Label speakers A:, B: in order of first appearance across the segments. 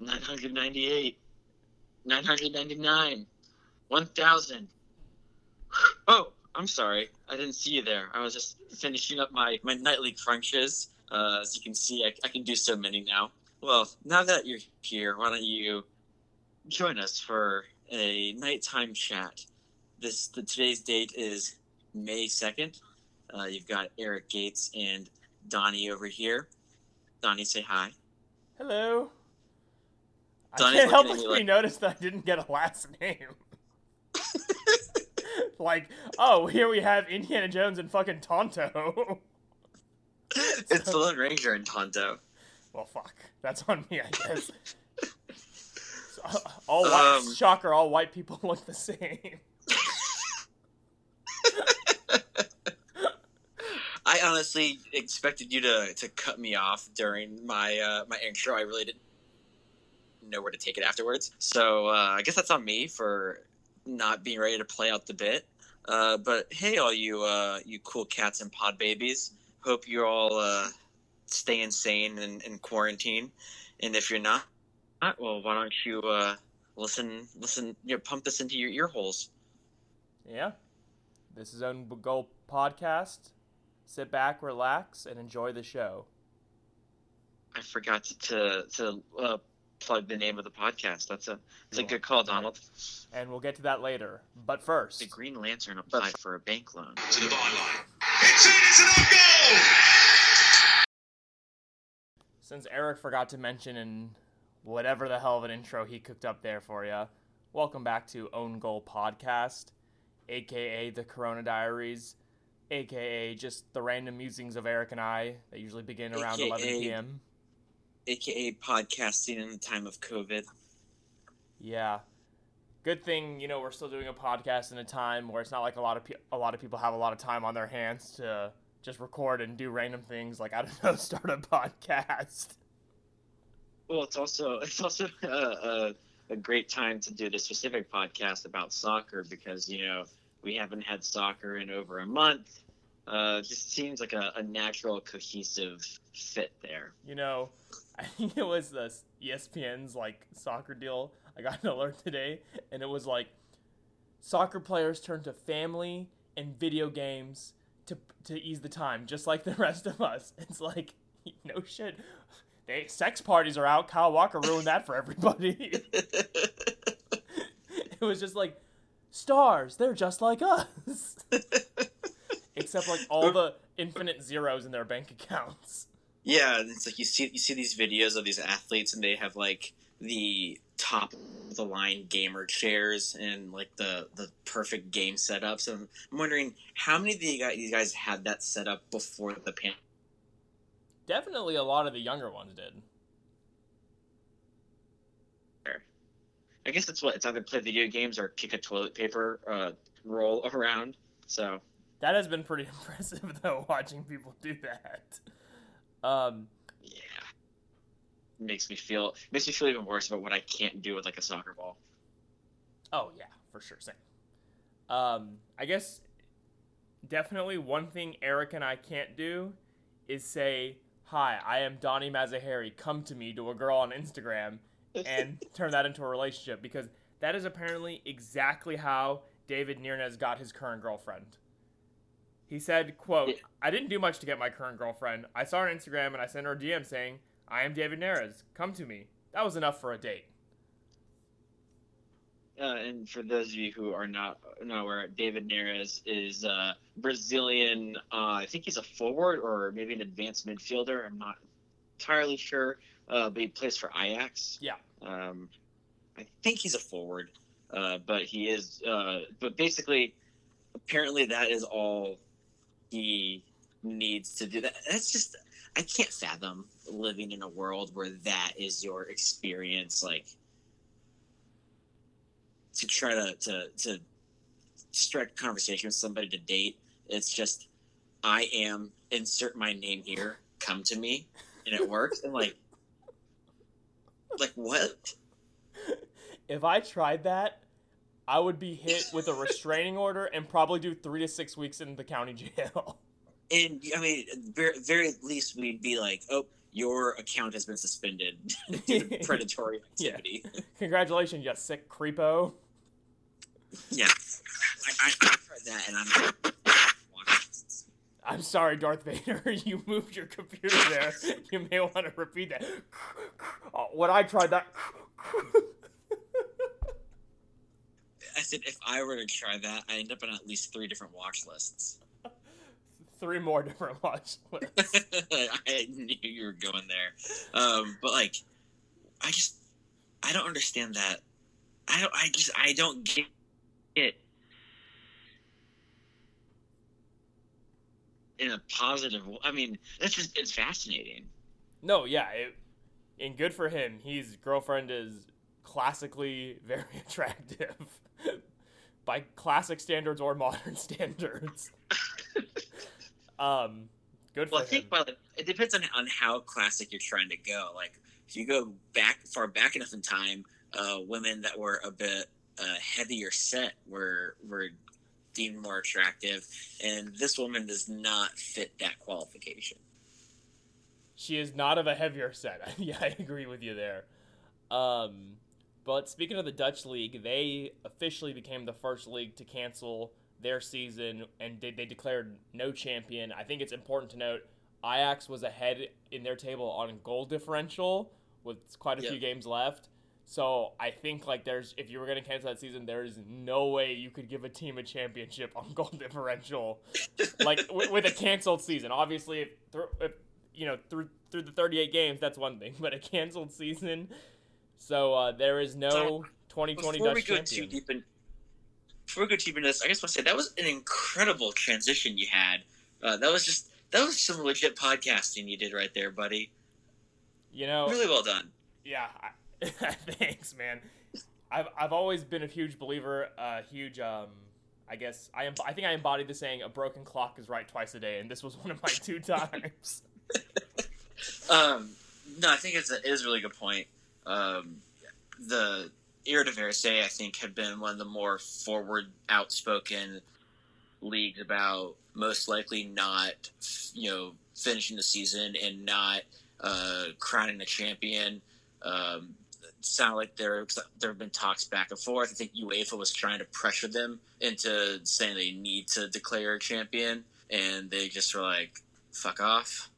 A: 998, 999, 1000. Oh, I'm sorry. I didn't see you there. I was just finishing up my, my nightly crunches. Uh, as you can see, I, I can do so many now. Well, now that you're here, why don't you join us for a nighttime chat? This the, today's date is May second. Uh, you've got Eric Gates and Donnie over here. Donnie, say hi.
B: Hello.
A: Donnie's
B: I can't help but
A: like-
B: noticed that I didn't get a last name. like, oh, here we have Indiana Jones and fucking Tonto.
A: It's the Lone Ranger and Tonto.
B: well, fuck. That's on me, I guess. So, uh, all white,
A: Um,
B: shocker, all white people look the same.
A: I honestly expected you to, to cut me off during my uh, my intro. I really didn't know where to take it afterwards. So uh, I guess that's on me for not being ready to play out the bit. Uh, but hey, all you uh, you cool cats and pod babies. Hope you're all uh, staying sane in, in quarantine. And if you're not, well, why don't you uh, listen listen? You know, pump this into your ear holes.
B: Yeah. This is Own Goal Podcast. Sit back, relax, and enjoy the show.
A: I forgot to to, to uh, plug the name of the podcast. That's a that's a good call, Donald.
B: And we'll get to that later. But first,
A: The Green Lantern applied for a bank loan.
C: to the byline. It's in, it's an goal!
B: since Eric forgot to mention in whatever the hell of an intro he cooked up there for you, welcome back to Own Goal Podcast, aka the Corona Diaries, aka just the random musings of Eric and I that usually begin around 11 p.m.
A: AKA podcasting in the time of COVID.
B: Yeah. Good thing, you know, we're still doing a podcast in a time where it's not like a lot of pe- a lot of people have a lot of time on their hands to just record and do random things like I don't know, start a podcast.
A: Well, it's also it's also a, a, a great time to do the specific podcast about soccer because you know we haven't had soccer in over a month. Uh, just seems like a, a natural, cohesive fit there.
B: You know, I think it was the ESPN's like soccer deal. I got an alert today, and it was like soccer players turn to family and video games to to ease the time, just like the rest of us. It's like no shit. They sex parties are out. Kyle Walker ruined that for everybody. it was just like stars. They're just like us, except like all the infinite zeros in their bank accounts.
A: Yeah, and it's like you see you see these videos of these athletes and they have like the top of the line gamer chairs and like the the perfect game setups. And I'm wondering how many of you guys, you guys had that set up before the pandemic.
B: Definitely a lot of the younger ones did.
A: I guess it's what it's either play video games or kick a toilet paper uh, roll around. So
B: That has been pretty impressive though, watching people do that. Um,
A: yeah, makes me feel makes me feel even worse about what I can't do with like a soccer ball.
B: oh yeah, for sure, same. Um, I guess definitely one thing Eric and I can't do is say, "Hi, I am Donnie Mazahari. Come to me" to a girl on Instagram and turn that into a relationship because that is apparently exactly how David Neres got his current girlfriend. He said, quote, I didn't do much to get my current girlfriend. I saw her on Instagram and I sent her a DM saying, I am David Neres. Come to me. That was enough for a date.
A: Uh, and for those of you who are not not aware, David Neres is a Brazilian. Uh, I think he's a forward or maybe an advanced midfielder. I'm not entirely sure, uh, but he plays for Ajax.
B: Yeah.
A: Um, I think he's a forward, uh, but he is. Uh, but basically, apparently, that is all he needs to do. That that's just. I can't fathom living in a world where that is your experience. Like to try to to to strike a conversation with somebody to date. It's just I am insert my name here. Come to me, and it works. And like, like what?
B: If I tried that, I would be hit with a restraining order and probably do three to six weeks in the county jail.
A: And I mean, very, very least we'd be like, oh, your account has been suspended due to predatory
B: Yeah.
A: activity.
B: Congratulations, you sick creepo.
A: Yeah, I, I, I tried that, and I'm.
B: I'm sorry, Darth Vader. You moved your computer there. You may want to repeat that. Oh, when I tried that.
A: Said if I were to try that, I end up on at least three different watch lists.
B: Three more different watch lists.
A: I knew you were going there, um, but like, I just I don't understand that. I don't. I just I don't get it in a positive. I mean, it's just it's fascinating.
B: No, yeah, it, and good for him. His girlfriend is classically very attractive by classic standards or modern standards. um, good for
A: Well, I think it depends on on how classic you're trying to go. Like if you go back far back enough in time, uh, women that were a bit uh, heavier set were were deemed more attractive, and this woman does not fit that qualification.
B: She is not of a heavier set. yeah, I agree with you there. Um, but speaking of the Dutch league, they officially became the first league to cancel their season, and they, they declared no champion. I think it's important to note Ajax was ahead in their table on goal differential with quite a
A: Yeah.
B: few games left. So I think like there's if you were going to cancel that season, there is no way you could give a team a championship on goal differential, like with, with a canceled season. Obviously, if, if you know through through the 38 games, that's one thing, but a canceled season. So uh, there is no
A: So,
B: 2020
A: Before
B: Dutch
A: we go
B: champion.
A: too deep in, before we go too deep into this, I just want to say that was an incredible transition you had. Uh, that was just that was some legit podcasting you did right there, buddy.
B: you know,
A: Really well done.
B: yeah. I, thanks, man. I've I've always been a huge believer, a huge um. I guess I am. I think I embodied the saying, "A broken clock is right twice a day," and this was one of my two times.
A: Um, no, I think it's a, it is a really good point. Um, the Eredivisie, I think, had been one of the more forward, outspoken leagues about most likely not, you know, finishing the season and not uh, crowning a champion. Um, it sounded like there there have been talks back and forth. I think UEFA was trying to pressure them into saying they need to declare a champion, and they just were like, "Fuck off."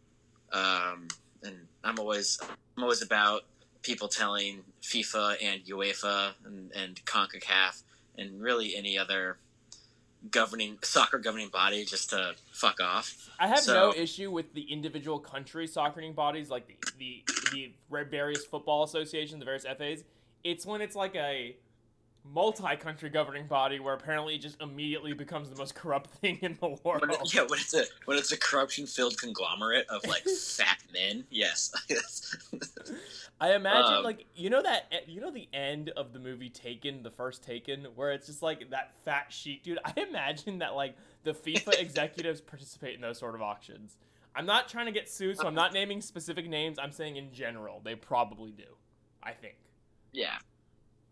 A: Um, and I'm always I'm always about people telling FIFA and UEFA and, and CONCACAF and really any other governing soccer governing body just to fuck off.
B: I have
A: So-
B: no issue with the individual country soccer bodies, like the the the various football associations, the various FAs. It's when it's like a multi-country governing body where apparently it just immediately becomes the most corrupt thing in the world.
A: When it, yeah, when it's a when it's a corruption filled conglomerate of like fat men, yes.
B: I imagine
A: Um,
B: like you know that you know the end of the movie Taken, the first Taken, where it's just like that fat sheikh dude. I imagine that like the FIFA executives participate in those sort of auctions. I'm not trying to get sued, so I'm not naming specific names. I'm saying in general, they probably do. I think.
A: yeah.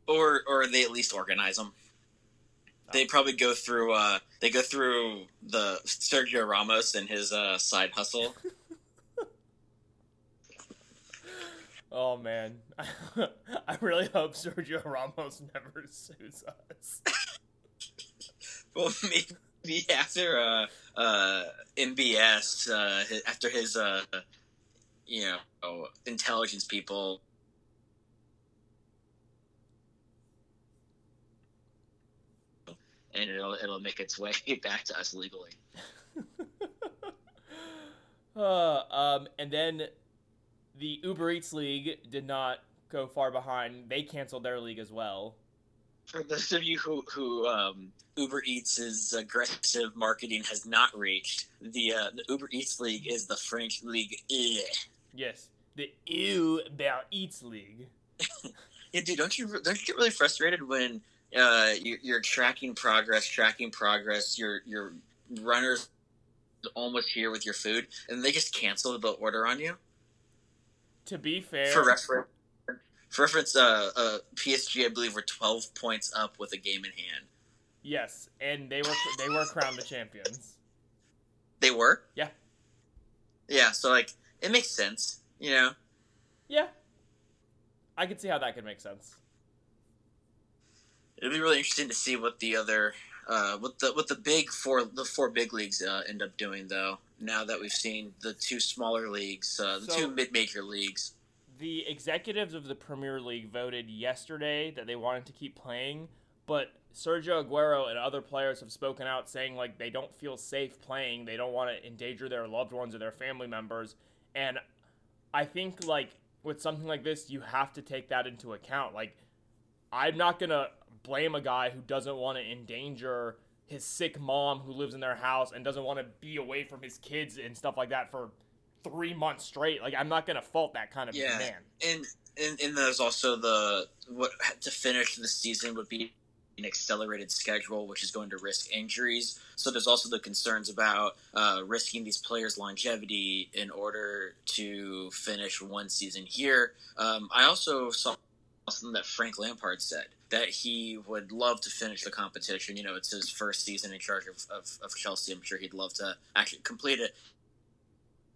A: Or or they at least organize them. They probably go through uh they go through the Sergio Ramos and his uh side hustle.
B: Oh man, I really hope Sergio Ramos never sues us.
A: Well, maybe after uh, uh, MBS, uh, after his, uh, you know, intelligence people. And it'll it'll make its way back to us legally.
B: Uh, um, and then the Uber Eats League did not go far behind. They canceled their league as well.
A: For those of you who who um, Uber Eats' aggressive marketing has not reached, the uh, the Uber Eats League is the French league.
B: Yes, the Uber Eats League.
A: Yeah, dude, don't you don't you get really frustrated when uh, you're, you're tracking progress, tracking progress, your your runners almost here with your food, and they just cancel the order on you?
B: To be fair,
A: For reference, for reference, uh, uh, PSG I believe were twelve points up with a game in hand.
B: yes, and they were they were crowned the champions.
A: They were.
B: Yeah.
A: Yeah. So like, it makes sense. You know,
B: Yeah. I could see how that could make sense.
A: It'll be really interesting to see what the other, uh, what the what the big four the four big leagues uh, end up doing though. Now that we've seen the two smaller leagues, uh, the
B: So-
A: two mid major leagues.
B: The executives of the Premier League voted yesterday that they wanted to keep playing, but Sergio Aguero and other players have spoken out saying like they don't feel safe playing, they don't want to endanger their loved ones or their family members, and I think like with something like this, you have to take that into account. Like I'm not going to blame a guy who doesn't want to endanger his sick mom who lives in their house and doesn't want to be away from his kids and stuff like that for 3 months straight. Like I'm not going to fault that kind of
A: Yeah.
B: man.
A: And and and there's also the what to finish the season would be an accelerated schedule, which is going to risk injuries. So there's also the concerns about uh, risking these players' longevity in order to finish one season here. Um, I also saw something that Frank Lampard said that he would love to finish the competition. You know, it's his first season in charge of, of, of Chelsea. I'm sure he'd love to actually complete it.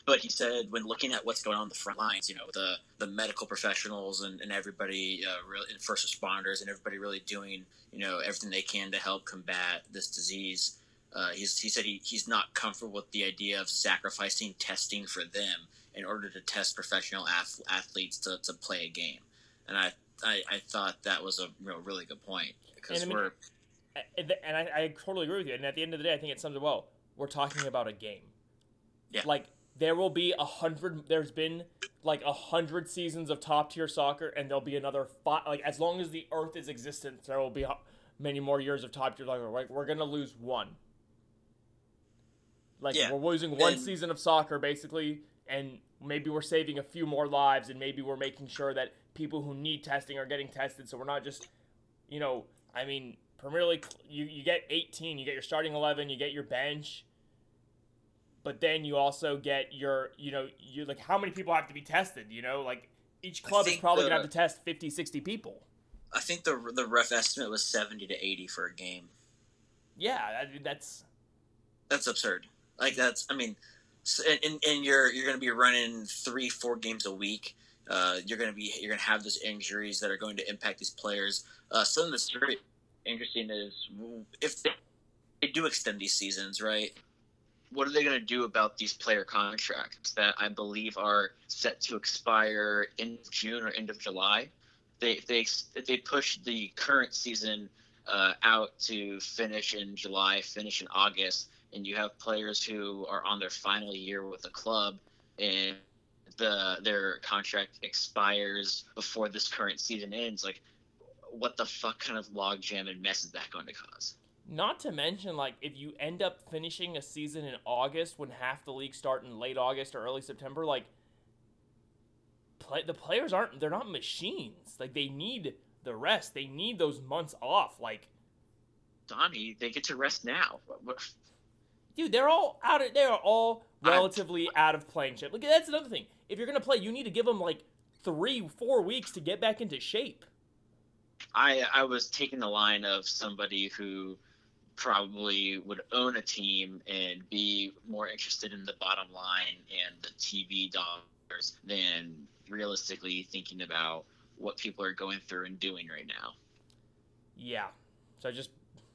A: But he said when looking at what's going on the front lines, you know, the the medical professionals and, and everybody, uh, really, and first responders and everybody really doing, you know, everything they can to help combat this disease. Uh, he said he, he's not comfortable with the idea of sacrificing testing for them in order to test professional ath- athletes to, to play a game. And I, I, I thought that was a real, really good point because
B: And I mean-
A: we're
B: And and I, I totally agree with you. And at the end of the day, I think it sums it well. We're talking about a game.
A: Yeah.
B: Like there will be a hundred. There's been like a hundred seasons of top tier soccer, and there'll be another five. Like as long as the Earth is existent, there will be many more years of top tier soccer. Like we're gonna lose one. Like
A: Yeah.
B: we're losing one
A: And-
B: season of soccer basically, and maybe we're saving a few more lives, and maybe we're making sure that people who need testing are getting tested, so we're not just, you know, I mean, Premier League, you, you get 18, you get your starting 11, you get your bench, but then you also get your, you know, you like how many people have to be tested, you know, like each club is probably
A: the-
B: gonna have to test 50, 60 people.
A: I think the the rough estimate was seventy to eighty for a game.
B: Yeah, mean, that's
A: That's absurd. Like that's I mean, and, and you're you're going to be running three four games a week. Uh, you're going to be you're going to have those injuries that are going to impact these players. Uh, something that's very interesting is if they, they do extend these seasons, right? What are they going to do about these player contracts that I believe are set to expire in June or end of July? They they they push the current season uh, out to finish in July, finish in August, and you have players who are on their final year with the club, and the their contract expires before this current season ends. Like, what the fuck kind of logjam and mess is that going to cause?
B: Not to mention, like, if you end up finishing a season in August when half the league start in late August or early September, like, play, the players aren't, they're not machines. Like, they need the rest. They need those months off. Like,
A: Donnie, they get to rest now. What- what-
B: dude, they're all out of, they are all
A: I-
B: relatively out of playing shape. Like, that's another thing. If you're going to play, you need to give them, like, three, four weeks to get back into shape.
A: I I was taking the line of somebody who probably would own a team and be more interested in the bottom line and the TV dollars than realistically thinking about what people are going through and doing right now.
B: Yeah. So just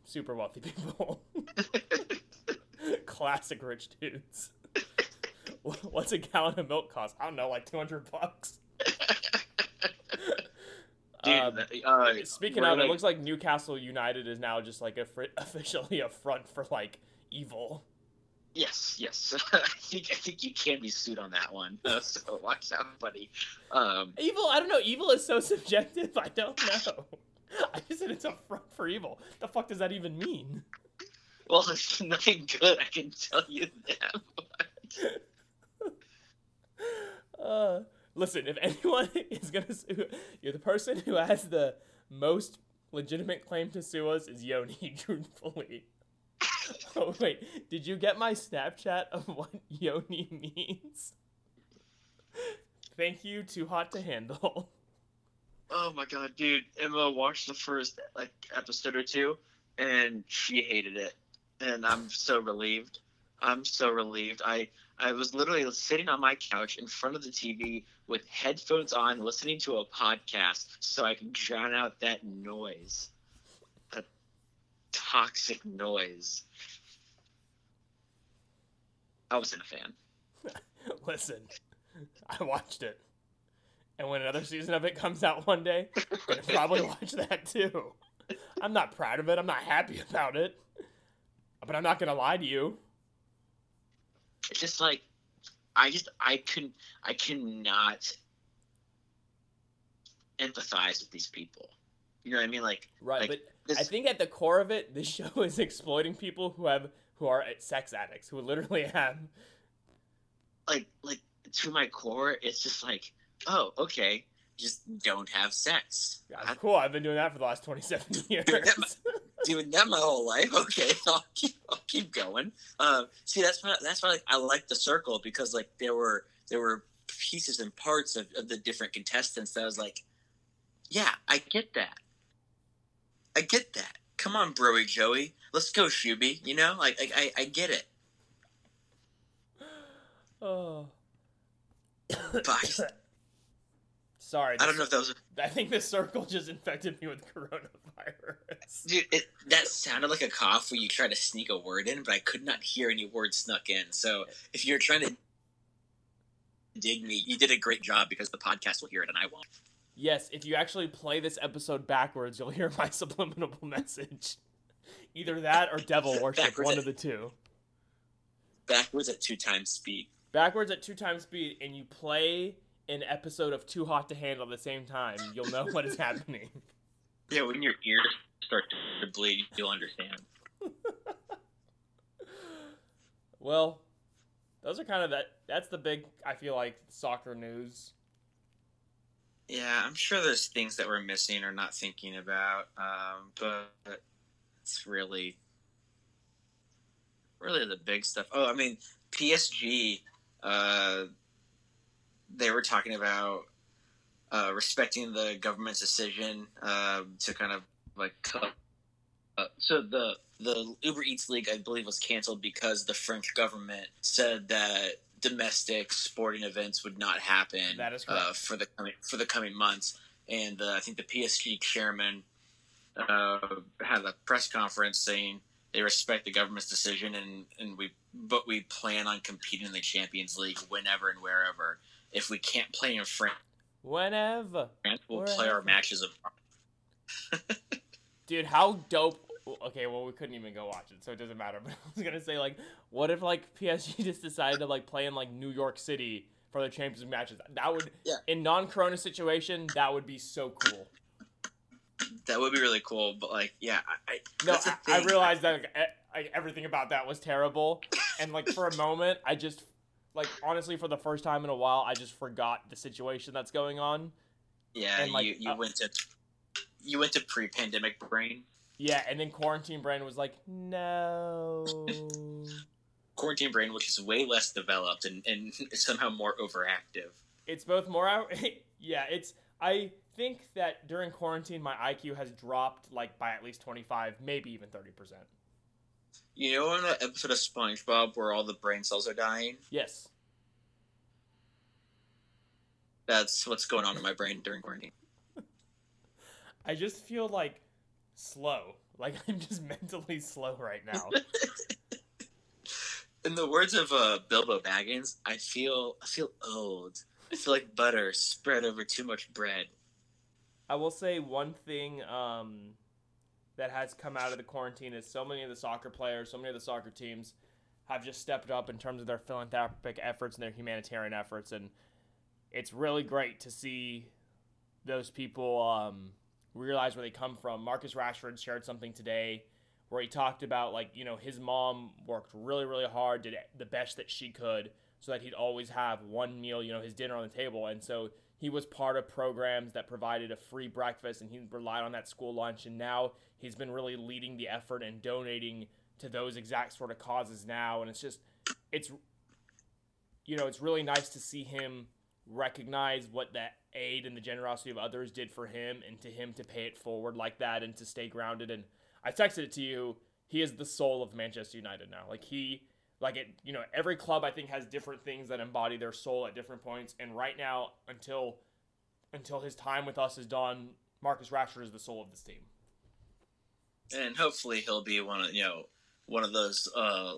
B: super wealthy people. Classic rich dudes. What's a gallon of milk cost? I don't know, like 200 bucks.
A: Dude,
B: Um,
A: uh,
B: speaking of, it looks like Newcastle United is now just like a fr- officially a front for like evil.
A: Yes, yes. I think I think you can be sued on that one. so watch out, buddy. Um,
B: Evil, I don't know. Evil is so subjective. I don't know. I just said it's a front for evil. The fuck does that even mean?
A: Well, it's nothing good. I can tell you that.
B: Uh, listen, if anyone is gonna sue, you're the person who has the most legitimate claim to sue us is Yoni, truthfully. oh wait, did you get my Snapchat of what Yoni means? Thank you, too hot to handle.
A: Oh my god, dude! Emma watched the first like episode or two, and she hated it, and I'm so relieved. I'm so relieved. I I was literally sitting on my couch in front of the TV with headphones on, listening to a podcast so I could drown out that noise. That toxic noise. I wasn't a fan.
B: Listen, I watched it. And when another season of it comes out one day, I'm gonna probably watch that too. I'm not proud of it. I'm not happy about it. But I'm not gonna lie to you.
A: It's just like I just I couldn't I cannot empathize with these people. You know what I mean? Like
B: Right,
A: Like,
B: but
A: this,
B: I think at the core of it, this show is exploiting people who have who are sex addicts, who literally have
A: like like to my core, it's just like, oh, okay, just don't have sex.
B: Yeah, cool. I've been doing that for the last 27 years.
A: doing that my whole life. Okay, I'll keep, I'll keep going. Um, see, that's why that's why like, I like the circle because like there were there were pieces and parts of, of the different contestants that I was like, yeah, I get that. I get that. Come on, Broy Joey, let's go, Shuby. You know, like I, I, I get it.
B: oh.
A: But I, just-
B: Sorry.
A: I don't know if that was
B: I think the circle just infected me with coronavirus.
A: dude. It, that sounded like a cough where you try to sneak a word in, but I could not hear any words snuck in. So if you're trying to dig me, you did a great job because the podcast will hear it and I won't.
B: Yes, if you actually play this episode backwards, you'll hear my subliminal message. Either that or devil worship,
A: Backwards
B: one
A: at-
B: of the two.
A: backwards at two times speed.
B: Backwards at two times speed, and you play an episode of Too Hot to Handle at the same time, you'll know what is happening.
A: Yeah, when your ears start to bleed, you'll understand.
B: Well, those are kind of that. That's the big. I feel like soccer news.
A: Yeah, I'm sure there's things that we're missing or not thinking about, um, but it's really, really the big stuff. Oh, I mean, PSG, uh, they were talking about uh, respecting the government's decision uh, to kind of like cut. Uh, so the the Uber Eats League, I believe, was canceled because the French government said that domestic sporting events would not happen
B: That is
A: uh,
B: correct.
A: for the coming for the coming months. And uh, I think the PSG chairman uh, had a press conference saying they respect the government's decision and, and we but we plan on competing in the Champions League whenever and wherever. If we can't play in France,
B: Whenever,
A: we'll play our matches abroad.
B: dude, how dope. Okay, well we couldn't even go watch it, so it doesn't matter. But I was gonna say, like, what if like PSG just decided to like play in like New York City for the Champions League matches? That would,
A: Yeah.
B: in non-Corona situation, that would be so cool.
A: That would be really cool. But like, yeah, I, I
B: No, I, I realized that like, everything about that was terrible, and like for a moment, I just like honestly for the first time in a while, I just forgot the situation that's going on.
A: Yeah,
B: and, like,
A: you you
B: uh,
A: went to you went to pre-pandemic brain.
B: Yeah, and then quarantine brain was like, no.
A: Quarantine brain, which is way less developed and, and somehow more overactive.
B: it's both more out. yeah, it's. I think that during quarantine, my IQ has dropped like by at least twenty five, maybe even thirty percent.
A: You know, in the episode of SpongeBob where all the brain cells are dying,
B: Yes.
A: that's what's going on in my brain during quarantine.
B: I just feel like slow. Like I'm just mentally slow right now.
A: In the words of uh, Bilbo Baggins, I feel I feel old. I feel like butter spread over too much bread.
B: I will say one thing um, that has come out of the quarantine is so many of the soccer players, so many of the soccer teams have just stepped up in terms of their philanthropic efforts and their humanitarian efforts, and it's really great to see those people um, realize where they come from. Marcus Rashford shared something today where he talked about like you know his mom worked really really hard, did the best that she could, so that he'd always have one meal, you know, his dinner on the table, and so he was part of programs that provided a free breakfast and he relied on that school lunch and now he's been really leading the effort and donating to those exact sort of causes now and it's just it's you know it's really nice to see him recognize what that aid and the generosity of others did for him and to him to pay it forward like that and to stay grounded and I texted it to you he is the soul of Manchester United now. Like he like it you know every club i think has different things that embody their soul at different points. And right now until until his time with us is done marcus rashford is the soul of this team.
A: And hopefully he'll be one of you know one of those uh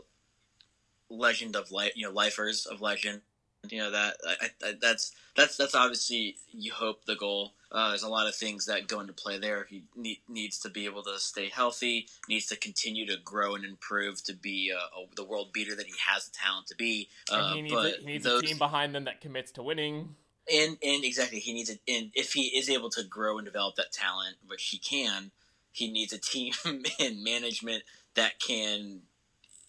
A: legend of life you know lifers of legend you know that I, I, that's that's that's obviously you hope the goal. Uh, there's a lot of things that go into play there. He need, needs to be able to stay healthy needs to continue to grow and improve to be uh, a, the world beater that he has the talent to be.
B: And
A: uh,
B: he needs,
A: but
B: a, he needs
A: those,
B: a team behind them that commits to winning.
A: And and exactly he needs it and if he is able to grow and develop that talent which he can he needs a team and management that can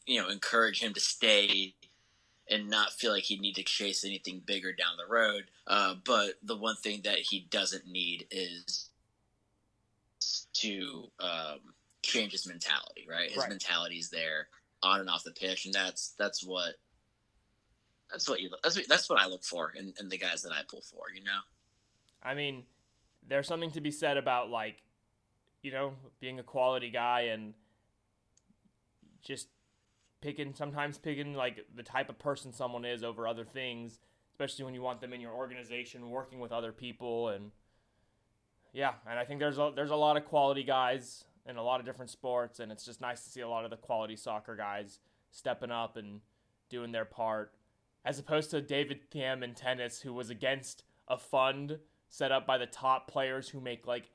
A: you know encourage him to stay and not feel like he'd need to chase anything bigger down the road. Uh, but the one thing that he doesn't need is to um, change his mentality right? His
B: Right.
A: mentality is there on and off the pitch and that's that's what that's what you that's what, that's what I look for in, in the guys that I pull for you know?
B: I mean, there's something to be said about like, you know, being a quality guy and just picking sometimes picking like the type of person someone is over other things, especially when you want them in your organization working with other people and yeah, and I think there's a, there's a lot of quality guys in a lot of different sports and it's just nice to see a lot of the quality soccer guys stepping up and doing their part as opposed to David Thiem in tennis who was against a fund set up by the top players who make like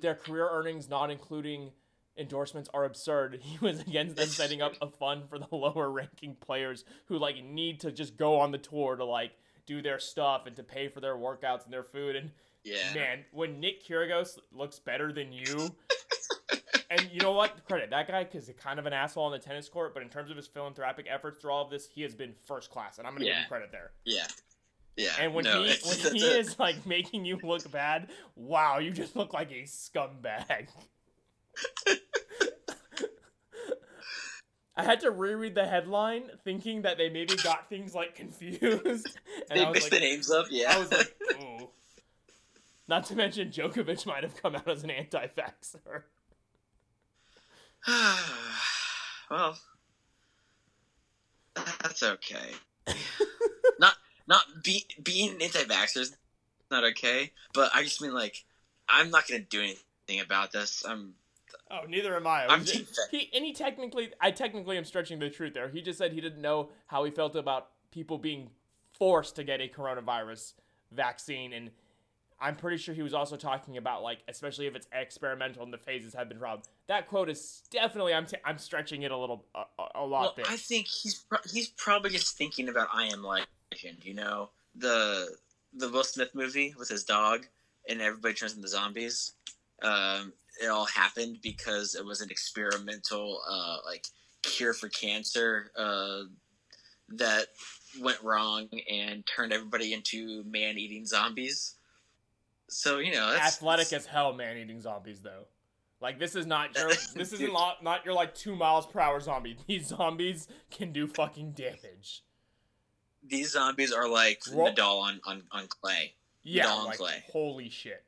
B: their career earnings not including endorsements are absurd. He was against them setting up a fund for the lower ranking players who like need to just go on the tour to like do their stuff and to pay for their workouts and their food. And
A: yeah.
B: man when nick kyrgios looks better than you and you know what? Credit that guy because he's kind of an asshole on the tennis court but in terms of his philanthropic efforts through all of this he has been first class and i'm gonna give him credit there.
A: Yeah. Yeah.
B: And when
A: no,
B: he when he is like making you look bad, wow, you just look like a scumbag. I had to reread the headline, thinking that they maybe got things like confused. And
A: they mixed
B: like,
A: the names up yeah
B: I was like, ooh. Not to mention, Djokovic might have come out as an anti-vaxxer.
A: well, that's okay. not not be being an anti-vaxxer is not okay, but I just mean like I'm not gonna do anything about this. I'm
B: Oh, neither am I.
A: I'm
B: just- he and he technically, I technically am stretching the truth there. He just said he didn't know how he felt about people being forced to get a coronavirus vaccine, and I'm pretty sure he was also talking about like, especially if it's experimental and the phases have been robbed. That quote is definitely I'm t- I'm stretching it a little a, a- a lot
A: well,
B: there.
A: I think he's pro- he's probably just thinking about I Am Legend. You know the the Will Smith movie with his dog and everybody turns into zombies. Um, it all happened because it was an experimental uh, like cure for cancer uh, that went wrong and turned everybody into man eating zombies. So you know, that's,
B: Athletic as hell, man eating zombies though. Like this is not your this isn't lo- not your like two miles per hour zombie. These zombies can do fucking damage.
A: these zombies are like
B: Ro-
A: Nadal on, on, on clay.
B: Yeah, like
A: Clay.
B: holy shit.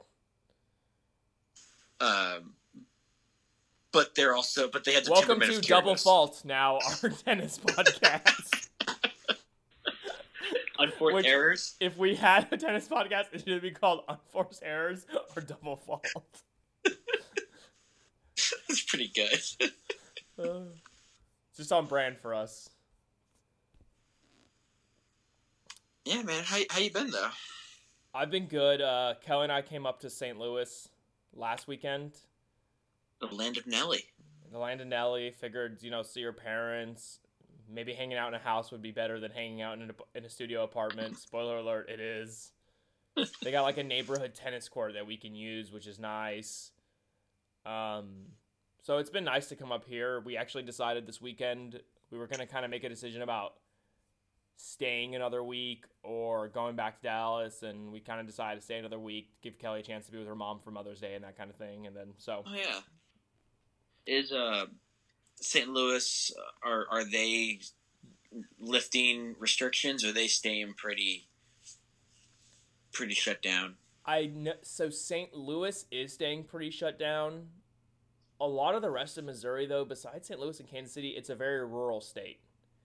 A: Um, but they're also, but they had the
B: Welcome to
A: of
B: Double Fault, now our tennis podcast.
A: Unforced
B: Which-
A: errors.
B: if we had a tennis podcast, it should be called Unforced Errors or Double Fault.
A: That's pretty good.
B: Uh, it's just on brand for us.
A: yeah, man. How how you been though?
B: I've been good. Uh, Kelly and I came up to St. Louis last weekend.
A: The land of Nelly.
B: The land of Nelly. Figured, you know, see your parents. Maybe hanging out in a house would be better than hanging out in a, in a studio apartment. Spoiler alert, it is. they got like a neighborhood tennis court that we can use, which is nice. Um, so it's been nice to come up here. We actually decided this weekend we were going to kind of make a decision about staying another week or going back to Dallas, and we kind of decided to stay another week, give Kelly a chance to be with her mom for Mother's Day and that kind of thing. And then so
A: Oh yeah. Is uh St. Louis uh, are are they lifting restrictions? Or are they staying pretty pretty shut down?
B: I know, so St. Louis is staying pretty shut down. A lot of the rest of Missouri, though, besides St. Louis and Kansas City, it's a very rural state.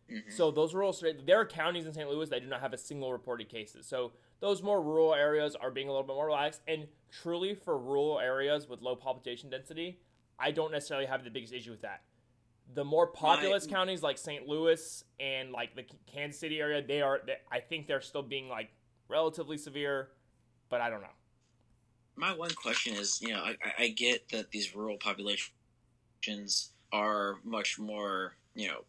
A: Mhm.
B: So those rural there are counties in St. Louis that do not have a single reported cases. So those more rural areas are being a little bit more relaxed. And truly, for rural areas with low population density, I don't necessarily have the biggest issue with that. The more populous counties like St. Louis and like the Kansas City area, they are. They, I think they're still being like relatively severe, but I don't know.
A: my one question is, you know, I- I get that these rural populations are much more, you know,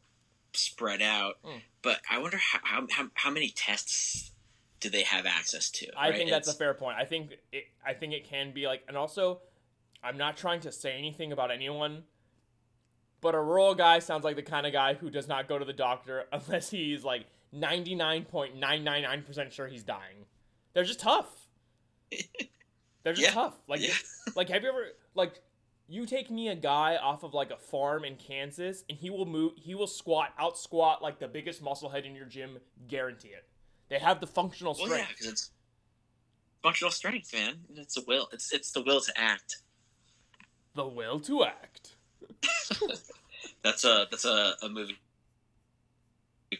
A: spread out,
B: Mm.
A: but I wonder how, how, how, many tests do they have access to?
B: I
A: right?
B: think that's a fair point. I think it, I think it can be like, and also, I'm not trying to say anything about anyone, but a rural guy sounds like the kind of guy who does not go to the doctor unless he's like 99.999% sure he's dying. They're just tough. They're just
A: Yeah.
B: tough. Like,
A: Yeah.
B: like have you ever like you take me a guy off of like a farm in Kansas and he will move he will squat out squat like the biggest muscle head in your gym guarantee it they have the functional
A: Well,
B: strength
A: yeah, because it's functional strength, man. It's a will. It's it's the will to act.
B: the will to act
A: That's a that's a, a movie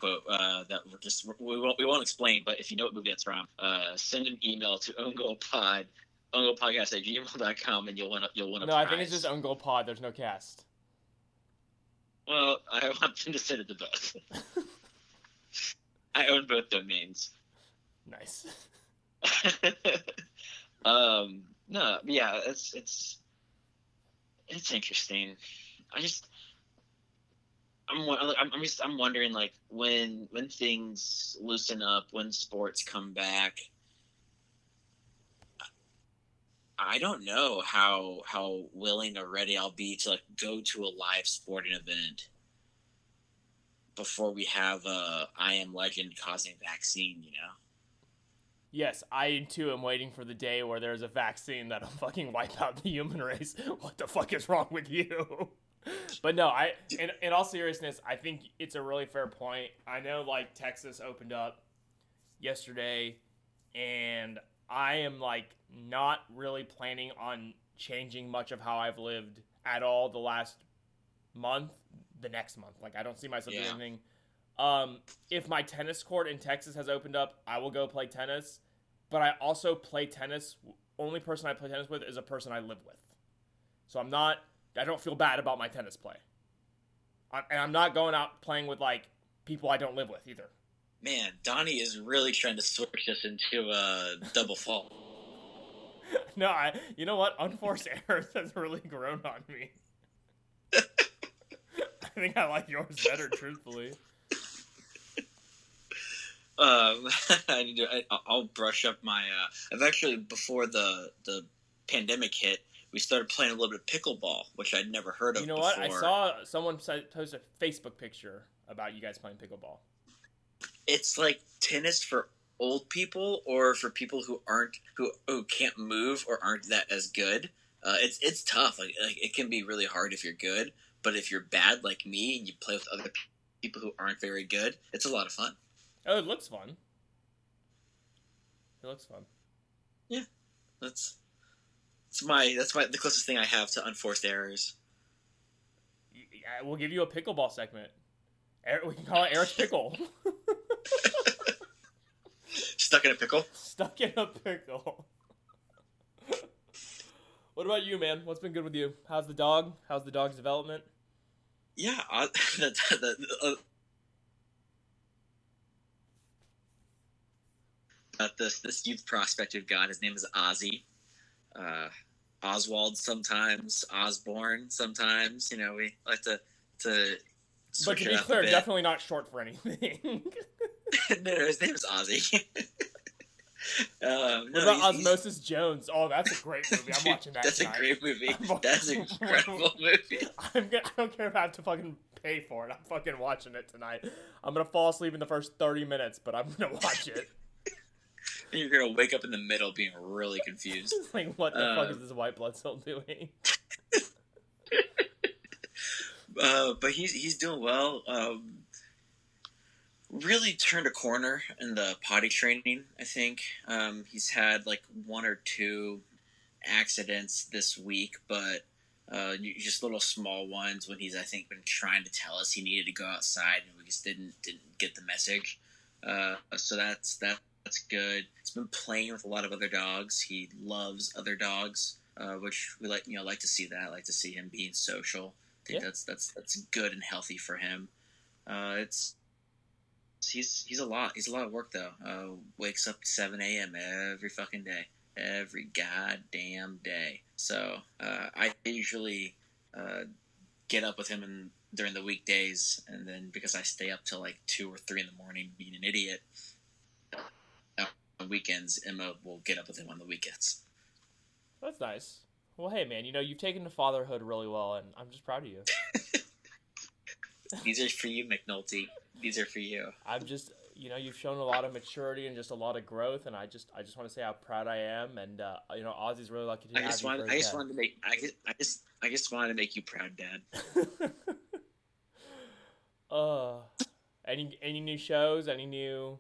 A: quote uh, that we're just we won't we won't explain. But if you know what movie that's from, uh, send an email to ongoalpod ongoalpodcast at gmail.com and you'll want you'll want a
B: no i think it's just own goal pod there's no cast
A: Well, I want them to send it to both. I own both domains.
B: nice
A: um, no, yeah, it's it's it's interesting. I just I'm I'm just I'm wondering like when when things loosen up, when sports come back. I don't know how how willing or ready I'll be to like go to a live sporting event before we have a I am legend causing vaccine, you know.
B: yes i too am waiting for the day where there's a vaccine that'll fucking wipe out the human race. What the fuck is wrong with you? But no i in, in all seriousness i think it's a really fair point. I know like texas opened up yesterday and i am like not really planning on changing much of how i've lived at all the last month the next month. Like i don't see myself doing anything. Um if my tennis court in texas has opened up i will go play tennis. But i also play tennis only person i play tennis with is a person i live with. So i'm not i don't feel bad about my tennis play. I, and i'm not going out playing with like people i don't live with either
A: Man, Donnie is really trying to switch us into a double fault.
B: no i you know what unforced errors has really grown on me i think i like yours better truthfully
A: Um, I need to. I, I'll brush up my. Uh, I've actually before the the pandemic hit, we started playing a little bit of pickleball, which I'd never heard of.
B: you know what i saw someone post a facebook picture about you guys playing pickleball
A: It's like tennis for old people or for people who aren't who who can't move or aren't that as good. Uh, it's it's tough. Like, like it can be really hard if you're good, but if you're bad like me and you play with other people who aren't very good, it's a lot of fun.
B: oh it looks fun it looks fun Yeah,
A: That's that's my that's my the closest thing I have to unforced errors.
B: We'll give you a pickleball segment we can call it eric's pickle
A: Stuck in a pickle.
B: stuck in a pickle what about you man what's been good with you how's the dog how's the dog's development
A: Yeah, uh, the, the, uh, uh, this this youth prospect we've got. His name is Ozzy. Uh, Oswald sometimes, Osborne sometimes. You know, we like to to.
B: but to be clear definitely not short for anything
A: no, his name is Ozzy. um,
B: what
A: no,
B: about
A: he's- he's-
B: osmosis jones oh that's a great movie i'm watching that
A: That's
B: tonight.
A: a great movie. That's an incredible movie.
B: I'm gonna, I don't care if I have to fucking pay for it. I'm fucking watching it tonight. I'm gonna fall asleep in the first 30 minutes, but I'm gonna watch it.
A: And you're gonna wake up in the middle being really confused.
B: Like, what the fuck is this white blood cell doing?
A: Uh, but he's he's doing well. Um, really turned a corner in the potty training. I think um, he's had like one or two accidents this week, but Uh, just little small ones when he's I think been trying to tell us he needed to go outside and we just didn't didn't get the message. Uh, so that's that that's good. He's been playing with a lot of other dogs. He loves other dogs, uh, which we like you know like to see that. I like to see him being social. I think
B: Yeah.
A: that's that's that's good and healthy for him. Uh, it's he's he's a lot. He's a lot of work though. Uh, wakes up at seven a.m. every fucking day, every goddamn day. So uh, I usually uh, get up with him in, during the weekdays, and then because I stay up till like two or three in the morning being an idiot. On weekends, Emma will get up with him on the weekends.
B: That's nice. Well, hey, man, you know, you've taken to fatherhood really well, and I'm just proud of you.
A: These are for you, McNulty. These are for you.
B: I'm just, you know, you've shown a lot of maturity and just a lot of growth, and I just, I just want to say how proud I am, and uh, you know, Ozzy's really lucky to
A: I
B: have
A: just
B: you
A: wanted, I just
B: dad.
A: wanted to make, I just, I just, I just wanted to make you proud, Dad.
B: uh, any, any new shows? Any new,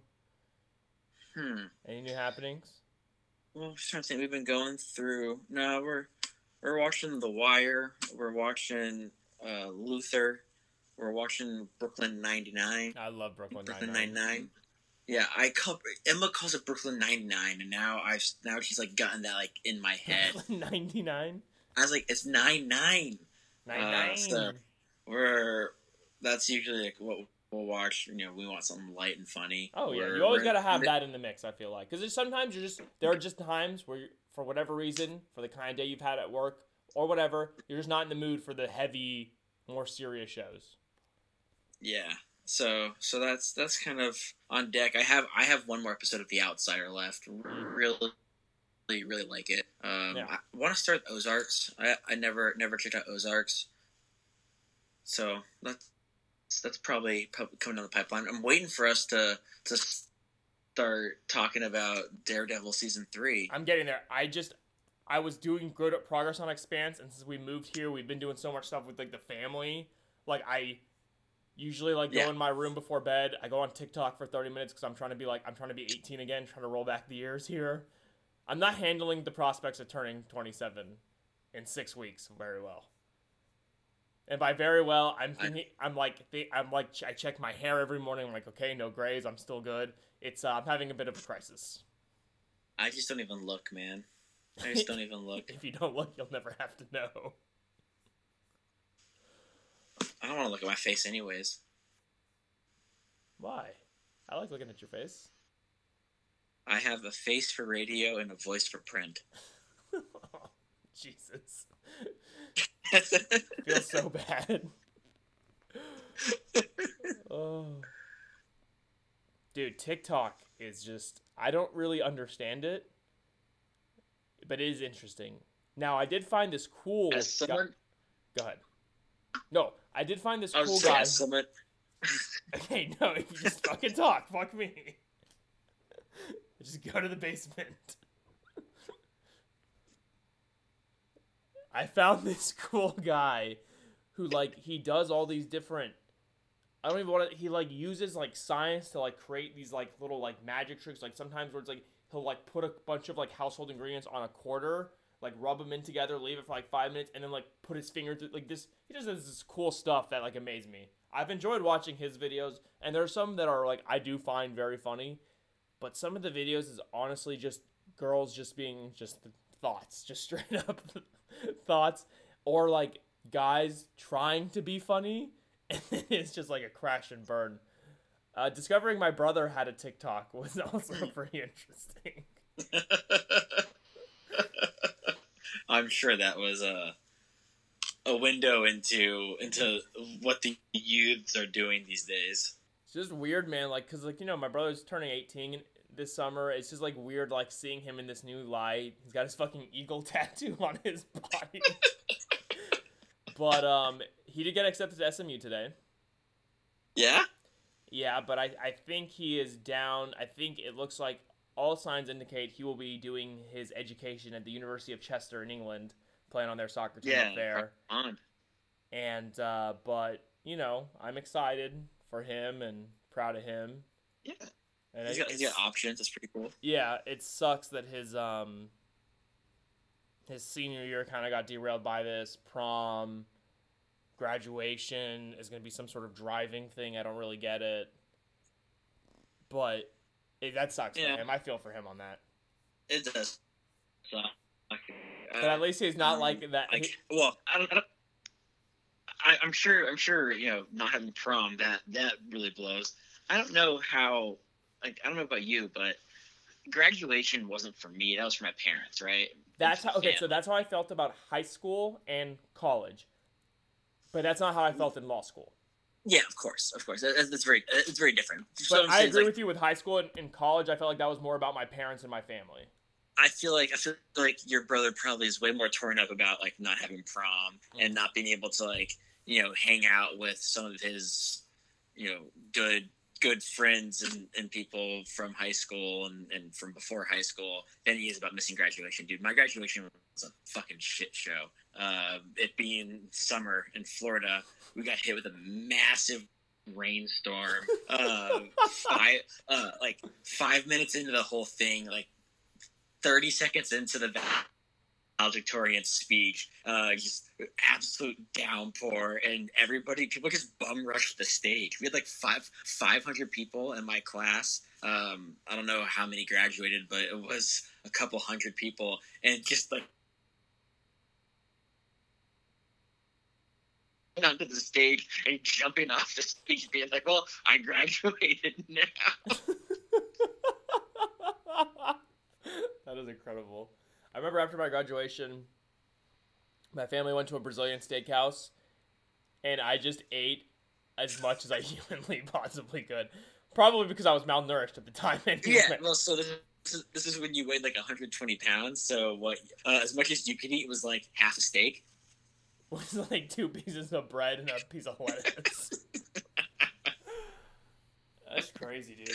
A: Hmm.
B: any new happenings?
A: Well, I'm trying to think. We've been going through. No, we're we're watching The Wire. We're watching uh, Luther. We're watching Brooklyn Ninety Nine.
B: I love Brooklyn
A: Brooklyn
B: Nine
A: Nine Nine. Yeah, I call Emma calls it Brooklyn Nine Nine, and now I've now she's like gotten that like in my head.
B: Brooklyn ninety nine.
A: I was like, it's nine nine.
B: Nine
A: Uh,
B: nine.
A: so- We're that's usually like what we'll watch. You know, we want something light and funny.
B: Oh yeah,
A: We're-
B: you always got to have that in the mix. I feel like because sometimes you're just there are just times where, for whatever reason, for the kind of day you've had at work or whatever, you're just not in the mood for the heavy, more serious shows.
A: Yeah. So so that's that's kind of on deck. I have I have one more episode of The Outsider left. Really really really like it. Um,
B: Yeah.
A: I want to start Ozarks. I, I never never checked out Ozarks. So that's that's probably, probably coming down the pipeline. I'm waiting for us to to start talking about Daredevil season three.
B: I'm getting there. I just I was doing good progress on Expanse, and since we moved here, we've been doing so much stuff with like the family. Like I usually like go
A: Yeah.
B: in my room before bed. I go on TikTok for 30 minutes because I'm trying to be like I'm trying to be 18 again, trying to roll back the years here. I'm not handling the prospects of turning 27 in six weeks very well. And by very well, I'm
A: I-
B: thinking I'm like I'm like I check my hair every morning. I'm like okay, no grays, I'm still good. It's uh, I'm having a bit of a crisis.
A: I just don't even look, man. I just don't even look.
B: If you don't look, you'll never have to know.
A: I don't want to look at my face anyways.
B: Why? I like looking at your face.
A: I have a face for radio and a voice for print.
B: Jesus. Feels so bad. oh. Dude, TikTok is just I don't really understand it. But it is interesting. Now I did find this cool
A: As someone,
B: Go ahead. No, I did find this cool guy. Okay, no, you just fucking talk. Fuck me. Just go to the basement. I found this cool guy who like he does all these different I don't even want to he like uses like science to like create these like little like magic tricks like sometimes where it's like he'll like put a bunch of like household ingredients on a quarter like rub them in together leave it for like five minutes and then like put his finger through like this he just does this cool stuff that like amazed me. I've enjoyed watching his videos and there are some that are like i do find very funny but some of the videos is honestly just girls just being just thoughts just straight up thoughts or like guys trying to be funny and it's just like a crash and burn. Uh, discovering my brother had a tiktok was also pretty interesting
A: I'm sure that was a a window into into what the youths are doing these days.
B: It's just weird, man. Like, cause like you know, my brother's turning eighteen this summer. It's just like weird, like seeing him in this new light. He's got his fucking eagle tattoo on his body. but um, he did get accepted to SMU today.
A: Yeah,
B: Yeah, but I I think he is down. I think it looks like all signs indicate he will be doing his education at the University of Chester in England, playing on their soccer team
A: yeah.
B: up there.
A: On.
B: And uh, but you know, I'm excited for him and proud of him.
A: Yeah,
B: And
A: he's got, he's got options. That's pretty cool.
B: yeah, it sucks that his um his senior year kind of got derailed by this. Prom, graduation is going to be some sort of driving thing. I don't really get it. But it, that sucks
A: Yeah.
B: for him. I feel for him on that.
A: It does. So, okay.
B: But at least he's not
A: um,
B: like that. he-
A: well,
D: I don't. I don't I, I'm sure. I'm sure. You know, not having prom that that really blows. I don't know how. Like, I don't know about you, but graduation wasn't for me. That was for my parents, right?
B: That's how. Okay,
D: Yeah.
B: so that's how I felt about high school and college. But that's not how I felt in law school.
A: Yeah, of course, of course. That's very. Uh, it's very different. So
B: But I agree
A: like,
B: with you with high school and in college. I felt like that was more about my parents and my family.
A: I feel like I feel like your brother probably is way more torn up about like not having prom mm. and not being able to like you know hang out with some of his you know good good friends and, and people from high school and, and from before high school than he is about missing graduation dude. My graduation was a fucking shit show. Uh, it being summer in florida we got hit with a massive rainstorm. Uh, five uh, like five minutes into the whole thing like 30 seconds into the valedictorian speech, uh, just absolute downpour, and everybody, people just bum rushed the stage. We had like five, 500 people in my class. Um, I don't know how many graduated, but it was a couple hundred people, and just like
D: onto the stage and jumping off the stage, being like, "Well, I graduated now."
B: that is incredible. I remember after my graduation, my family went to a Brazilian steakhouse, and I just ate as much as I humanly possibly could. Probably because I was malnourished at the time. Anyway.
A: yeah. Well, so this is, this is when you weighed like 120 pounds. So what? Uh, as much as you could eat was like half a steak.
B: was like two pieces of bread and a piece of lettuce. That's crazy, dude.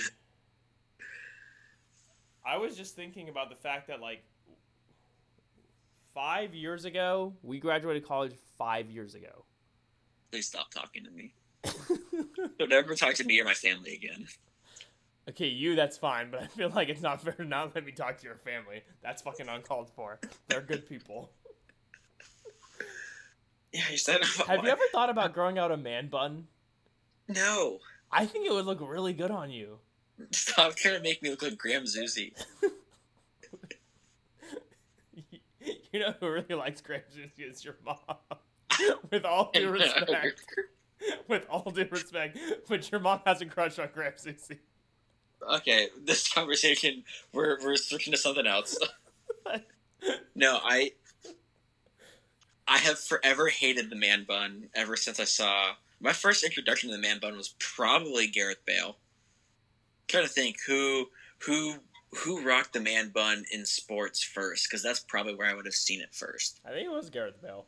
B: I was just thinking about the fact that like five years ago, we graduated college five years ago.
A: Please stop talking to me. Don't ever talk to me or my family again.
B: okay, you that's fine, but I feel like it's not fair to not let me talk to your family. That's fucking uncalled for. They're good people.
A: Yeah, you said.
B: Have you ever thought about growing out a man bun?
A: No.
B: I think it would look really good on you.
A: Stop trying to make me look like Graham Zusi.
B: You know who really likes Zusi is your mom. With all due uh, respect. With all due respect. But your mom has a crush on Graham Zusi.
A: okay, this conversation we're we're switching to something else. no, I I have forever hated the man bun ever since I saw my first introduction to the man bun was probably Gareth Bale. trying to think who who who rocked the man bun in sports first because that's probably where I would have seen it first.
B: I think it was Gareth Bale.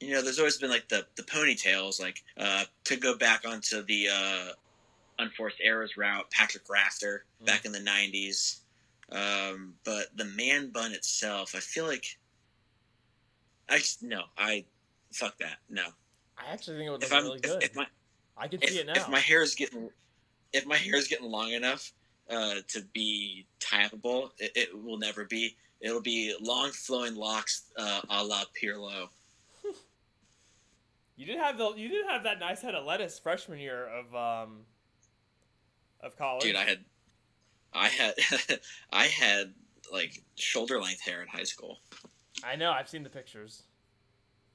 A: you know, there's always been like the the ponytails, like uh, to go back onto the uh, unforced errors route. Patrick Rafter
B: Mm.
A: back in the '90s, um, but the man bun itself, I feel like I no, I fuck that. No,
B: I actually think it would
A: if
B: look really
A: if,
B: good.
A: if my
B: I can
A: if,
B: see it now.
A: if my hair is getting if my hair is getting long enough uh, to be tie-upable, it, it will never be. It'll be long flowing locks, uh, a la Pirlo.
B: You did have the you did have that nice head of lettuce freshman year of um of college.
A: dude i had i had i had like shoulder length hair in high school
B: I know, I've seen the pictures.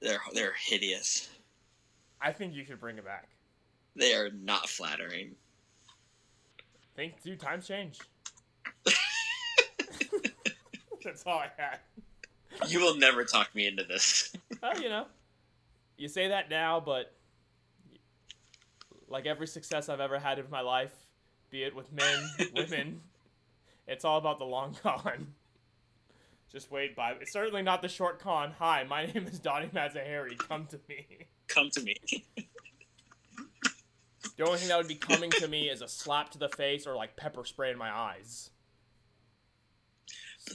A: they're they're hideous
B: I think you should bring it back.
A: they are not flattering
B: Think dude, times change. That's all I had.
A: you will never talk me into this
B: Well, you know, you say that now, but like every success I've ever had in my life, be it with men, women, it's all about the long con. Just wait by. It's certainly not the short con. Hi, my name is Donnie Mazahari. Come to me.
A: come to me
B: The only thing that would be coming to me is a slap to the face or like pepper spray in my eyes.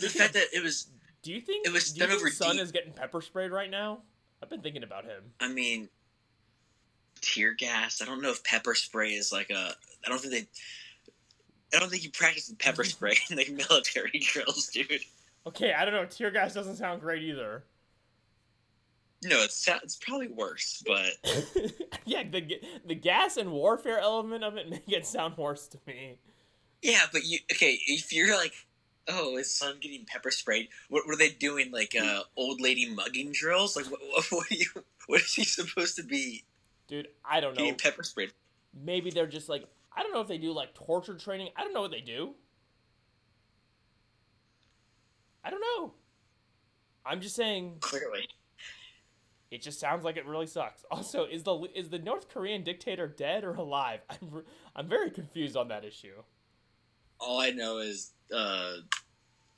A: the fact that it was
B: Do you think?
A: It was
B: do you think Son
A: deep.
B: is getting pepper sprayed right now? I've been thinking about him.
A: i mean tear gas i don't know if pepper spray is like a i don't think they i don't think you practice with pepper spray in like military drills dude
B: Okay, I don't know. Tear gas doesn't sound great either.
A: No, it's it's probably worse, but
B: yeah, the the gas and warfare element of it make it sound worse to me.
A: yeah, but you okay? If you're like, oh, is son getting pepper sprayed? What, what are they doing? Like uh, old lady mugging drills? Like what? What, what are you? What is he supposed to be
B: Dude, I don't know.
A: getting pepper sprayed?
B: Maybe they're just like I don't know if they do like torture training. I don't know what they do. I don't know. I'm just saying
A: Clearly,
B: it just sounds like it really sucks. Also, is the is the North Korean dictator dead or alive? I'm I'm very confused on that issue.
A: all I know is uh,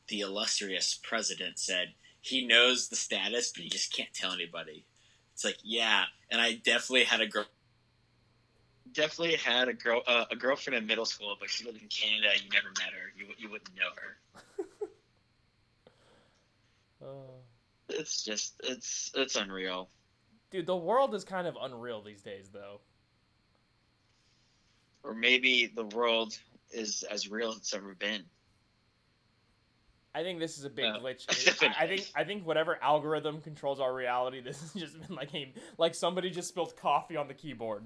A: the illustrious president said he knows the status, but he just can't tell anybody. It's like, yeah, and I definitely had a girl.
D: Definitely had a girl, uh, a girlfriend in middle school, but she lived in Canada. You never met her. You you wouldn't know her.
B: Uh,
D: It's just it's it's unreal.
B: dude, the world is kind of unreal these days, though.
D: Or maybe the world is as real as it's ever been.
B: I think this is a big
D: Uh,
B: glitch. I, I think I think whatever algorithm controls our reality, this has just been like a like somebody just spilled coffee on the keyboard.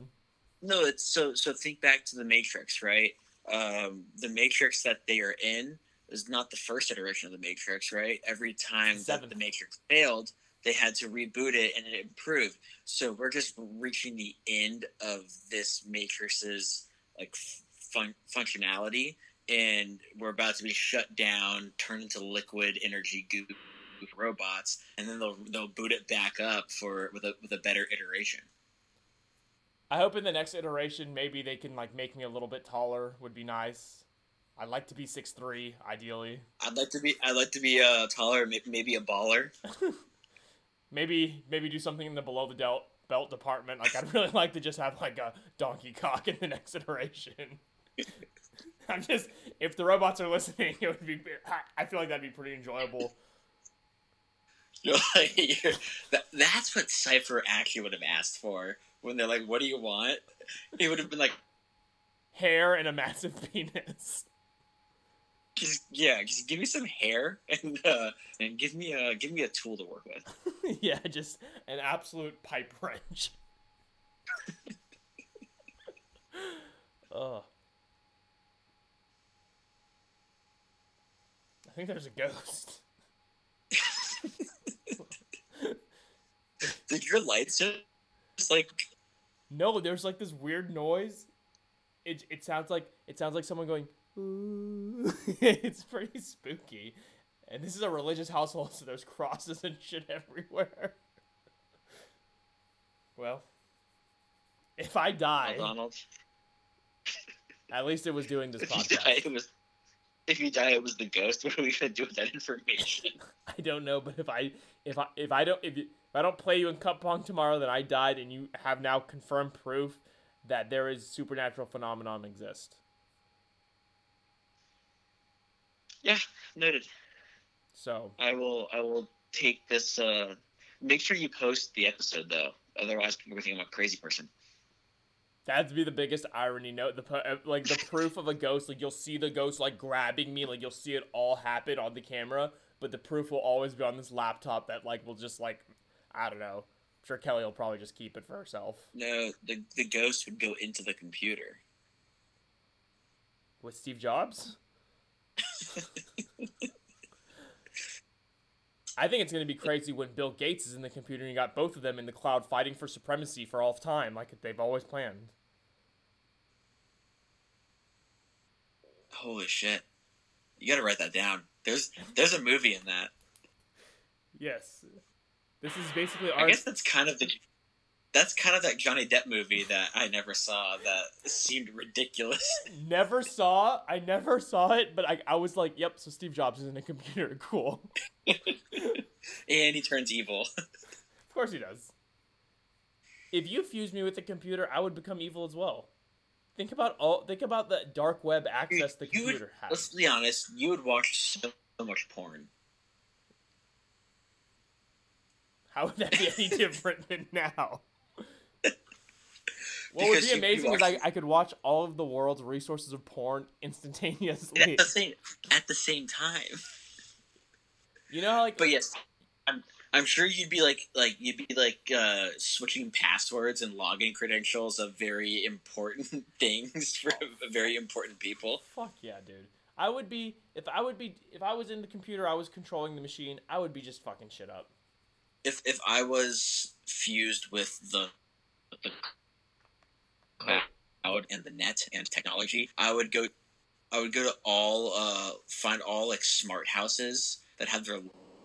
A: No, it's so so. Think back to the Matrix, right? Um, the Matrix that they are in is not the first iteration of the Matrix, right? Every time that the Matrix failed, they had to reboot it and it improved. So we're just reaching the end of this Matrix's like fun- functionality, and we're about to be shut down, turned into liquid energy goo robots, and then they'll they'll boot it back up for with a with a better iteration.
B: I hope in the next iteration maybe they can like make me a little bit taller. Would be nice. I'd like to be six three, ideally.
A: I'd like to be. I'd like to be uh, taller, may- maybe a baller.
B: Maybe maybe do something in the below the belt belt department. Like I'd really like to just have like a donkey cock in the next iteration. I'm just if the robots are listening, it would be. I- I feel like that'd be pretty enjoyable.
A: You know, like, you're- that, that's what Cypher actually would have asked for when they're like, "What do you want?" It would have been like,
B: Hair and a massive penis.
A: Just, "Yeah, just give me some hair and uh, and give me a give me a tool to work with."
B: yeah, just an absolute pipe wrench. Ugh. I think there's a ghost.
A: Did your lights just, just like?
B: No, there's like this weird noise. It it sounds like it sounds like someone going. "Ooh." it's pretty spooky, and this is a religious household, so there's crosses and shit everywhere. Well, if I die,
D: Donald.
B: at least it was doing this
D: If you die,
B: podcast.
D: it was. If you die, it was the ghost. What are we gonna do with that information?
B: I don't know, but if I if I if I don't if, you, if I don't play you in Cup Pong tomorrow, then I died, and you have now confirmed proof that there is supernatural phenomenon exist.
D: Yeah, noted.
B: So
D: I will. I will take this. Uh, make sure you post the episode though. Otherwise, people are thinking I'm a crazy person.
B: that'd be the biggest irony. Note the uh, like the proof of a ghost. Like you'll see the ghost like grabbing me. Like you'll see it all happen on the camera, but the proof will always be on this laptop. That like will just like I don't know. I'm sure Kelly will probably just keep it for herself.
A: No, the the ghost would go into the computer.
B: With Steve Jobs? I think it's going to be crazy when Bill Gates is in the computer and you got both of them in the cloud fighting for supremacy for all of time, like they've always planned.
A: Holy shit! You got to write that down. There's there's a movie in that.
B: Yes. This is basically Our...
A: I guess that's kind of the that's kind of that Johnny Depp movie that I never saw that seemed ridiculous.
B: Never saw. I never saw it, but I, I was like, yep. So Steve Jobs is in a computer. Cool.
A: and he turns evil.
B: Of course he does. If you fuse me with the computer, I would become evil as well. Think about all. Think about the dark web access the
A: You would-
B: computer
A: Let's be honest. You would watch so, so much porn.
B: How would that be any different than now? What would be amazing is I, I could watch all of the world's resources of porn instantaneously.
A: at the same at the same time.
B: You know, like,
A: But yes, I'm I'm sure you'd be like like you'd be like uh, switching passwords and login credentials of very important things for very important people.
B: fuck yeah, dude. I would be if I would be if I was in the computer, I was controlling the machine. I would be just fucking shit up.
A: If if I was fused with the the cloud and the net and technology, I would go I would go to all uh find all like smart houses that have their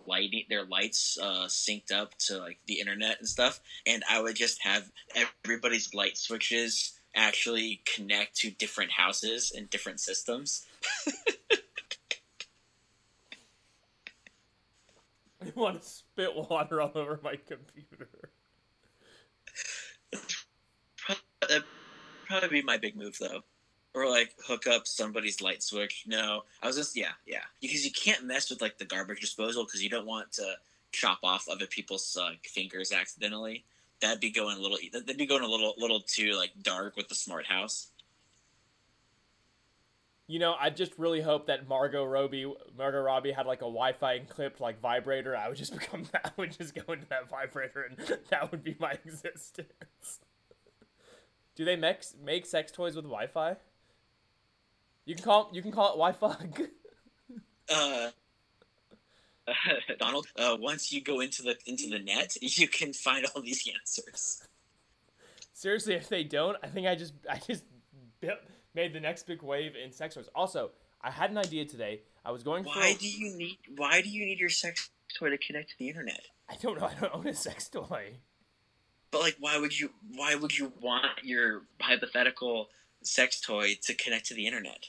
A: lighting their lights uh synced up to like the internet and stuff and I would just have everybody's light switches actually connect to different houses and different systems.
B: I want to spit water all over my computer.
A: That'd probably be my big move though. Or like hook up somebody's light switch. No, I was just yeah, yeah. Because you can't mess with like the garbage disposal because you don't want to chop off other people's uh, fingers accidentally. That'd be going a little. That'd be going a little, little too like dark with the smart house.
B: You know, I just really hope that Margot Robbie, Margot Robbie had like a Wi-Fi encrypt like vibrator. I would just become that. I would just go into that vibrator, and that would be my existence. Do they make make sex toys with Wi-Fi? You can call you can call it Wi-Fi.
A: Uh, Donald, uh, once you go into the into the net, you can find all these answers.
B: Seriously, if they don't, I think I just I just made the next big wave in sex toys. Also, I had an idea today. I was going for.
A: Why do you need Why do you need your sex toy to connect to the internet?
B: I don't know. I don't own a sex toy.
A: But like, why would you? Why would you want your hypothetical sex toy to connect to the internet?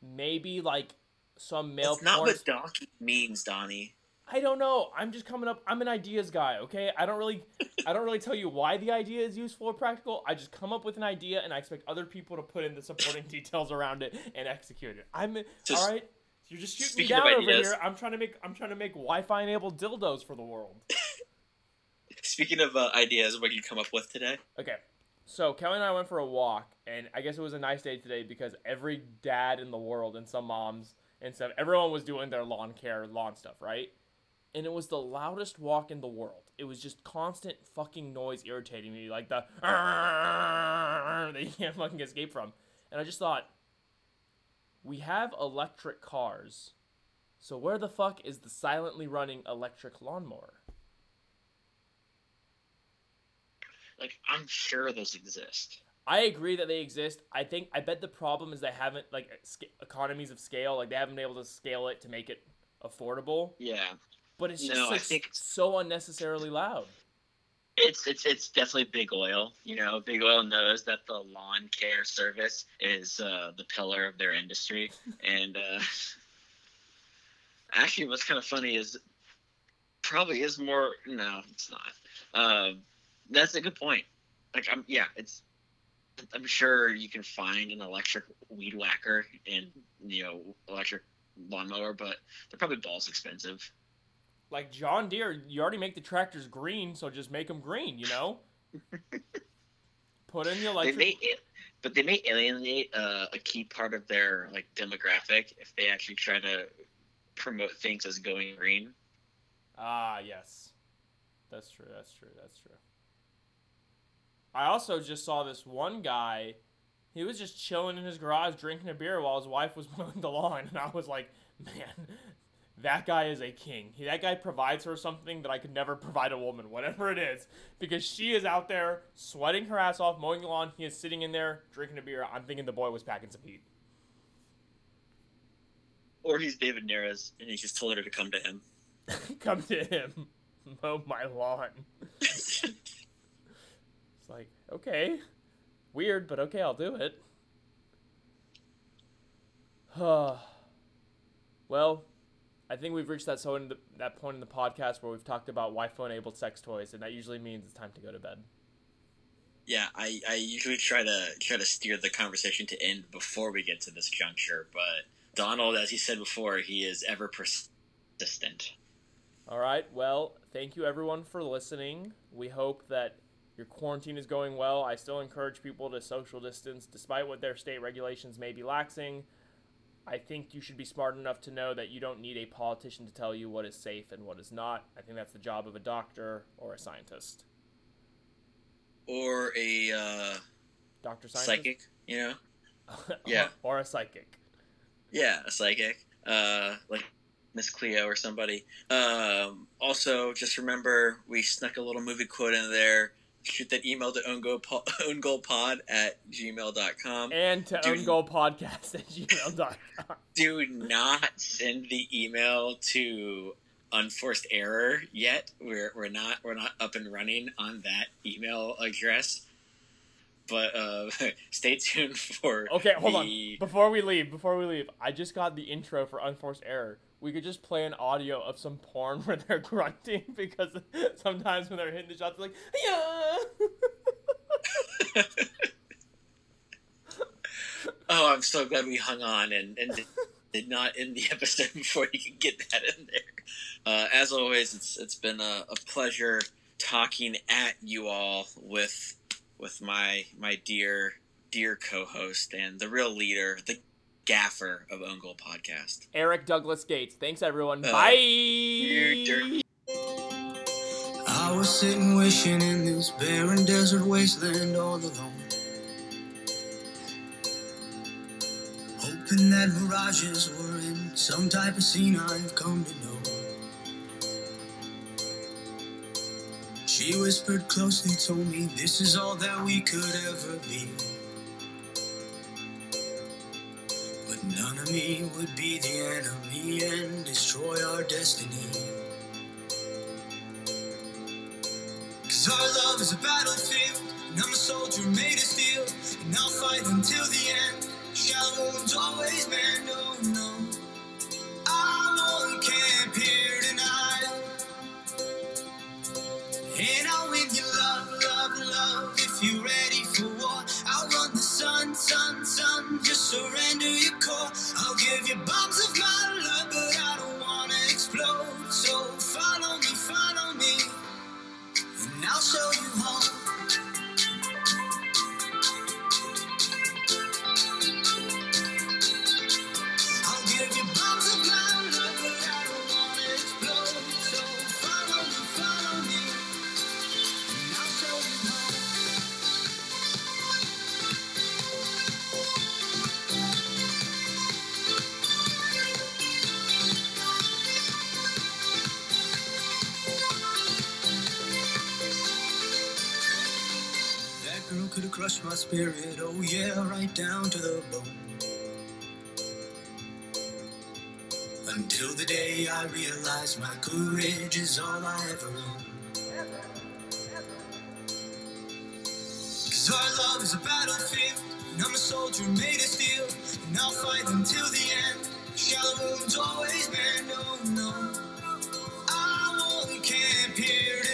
B: Maybe like some male.
A: That's not
B: porn
A: what donkey means, Donnie.
B: I don't know. I'm just coming up. I'm an ideas guy. Okay. I don't really. I don't really tell you why the idea is useful or practical. I just come up with an idea and I expect other people to put in the supporting details around it and execute it. I'm
A: Just-
B: all right. You're just shooting me down over here. I'm trying to make. I'm trying to make Wi-Fi enabled dildos for the world.
A: Speaking of uh, ideas, what did you come up with today?
B: Okay. So Kelly and I went for a walk, and I guess it was a nice day today because every dad in the world and some moms and stuff, everyone was doing their lawn care, lawn stuff, right? And it was the loudest walk in the world. It was just constant fucking noise irritating me, like the that you can't fucking escape from. And I just thought, we have electric cars, so where the fuck is the silently running electric lawnmower?
D: Like I'm sure those exist.
B: I agree that they exist. I think I bet the problem is they haven't like economies of scale. Like they haven't been able to scale it to make it affordable.
D: Yeah,
B: But it's just
D: No, I
B: like,
D: think-
B: so unnecessarily loud.
D: it's it's it's definitely big oil. You know, big oil knows that the lawn care service is uh, the pillar of their industry, and uh, actually, what's kind of funny is probably is more. No, it's not. Um, that's a good point. Like, I'm yeah, it's. I'm sure you can find an electric weed whacker and you know electric lawnmower, but they're probably balls expensive.
B: Like John Deere, you already make the tractors green, so just make them green. You know. Put in the
D: they may but they may alienate uh, a key part of their like demographic if they actually try to promote things as going green
B: Ah, yes. That's true. That's true. That's true. I also just saw this one guy. He was just chilling in his garage drinking a beer while his wife was mowing the lawn, and I was like, man, that guy is a king. He, that guy provides her something that I could never provide a woman, whatever it is, because she is out there sweating her ass off mowing the lawn. He is sitting in there drinking a beer. I'm thinking the boy was packing some heat.
A: Or he's David Neres, and he's just told her to come to him.
B: Come to him, mow my lawn. Like, okay. Weird, but okay, I'll do it. well, I think we've reached that so in the, that point in the podcast where we've talked about Wi-Fi enabled sex toys, and that usually means it's time to go to bed.
A: Yeah, I, I usually try to try to steer the conversation to end before we get to this juncture, but Donald, as he said before, he is ever persistent.
B: All right. Well, thank you everyone for listening. We hope that your quarantine is going well. I still encourage people to social distance despite what their state regulations may be laxing. I think you should be smart enough to know that you don't need a politician to tell you what is safe and what is not. I think that's the job of a doctor or a scientist.
A: Or a uh,
B: Doctor scientist?
A: psychic, you know? Yeah.
B: or a psychic.
A: Yeah, a psychic, uh, like Miss Cleo or somebody. Um, also, just remember we snuck a little movie quote in there. Shoot that email to owngoalpod, at gmail.com.
B: And to
A: Dude.
B: owngoalpodcast at gmail.com.
A: Do not send the email to unforced error yet. We're, we're not we're not up and running on that email address. But uh, stay tuned for
B: Okay, hold on. Before we leave, before we leave, I just got the intro for Unforced Error. We could just play an audio of some porn where they're grunting because sometimes when they're hitting the shots, they're like, yeah.
A: Oh, I'm so glad we hung on and, and did, not end the episode before you could get that in there. Uh, as always, it's it's been a, a pleasure talking at you all with with my my dear dear co-host and the real leader, the gaffer of Own Goal Podcast.
B: Eric Douglas Gates. Thanks, everyone.
A: Uh,
B: Bye.
E: I was sitting wishing in this barren desert wasteland all alone. Hoping that mirages were in some type of scene I've come to know. She whispered closely, told me this is all that we could ever be. None of me would be the enemy and destroy our destiny. Cause our love is a battlefield, and I'm a soldier made of steel, and I'll fight until the end. Shallow wounds always mend, oh no. Down to the bone. Until the day I realize my courage is all I ever own. Cause our love is a battlefield, and I'm a soldier made of steel, and I'll fight until the end. Shallow wounds always mend, oh no. I won't camp here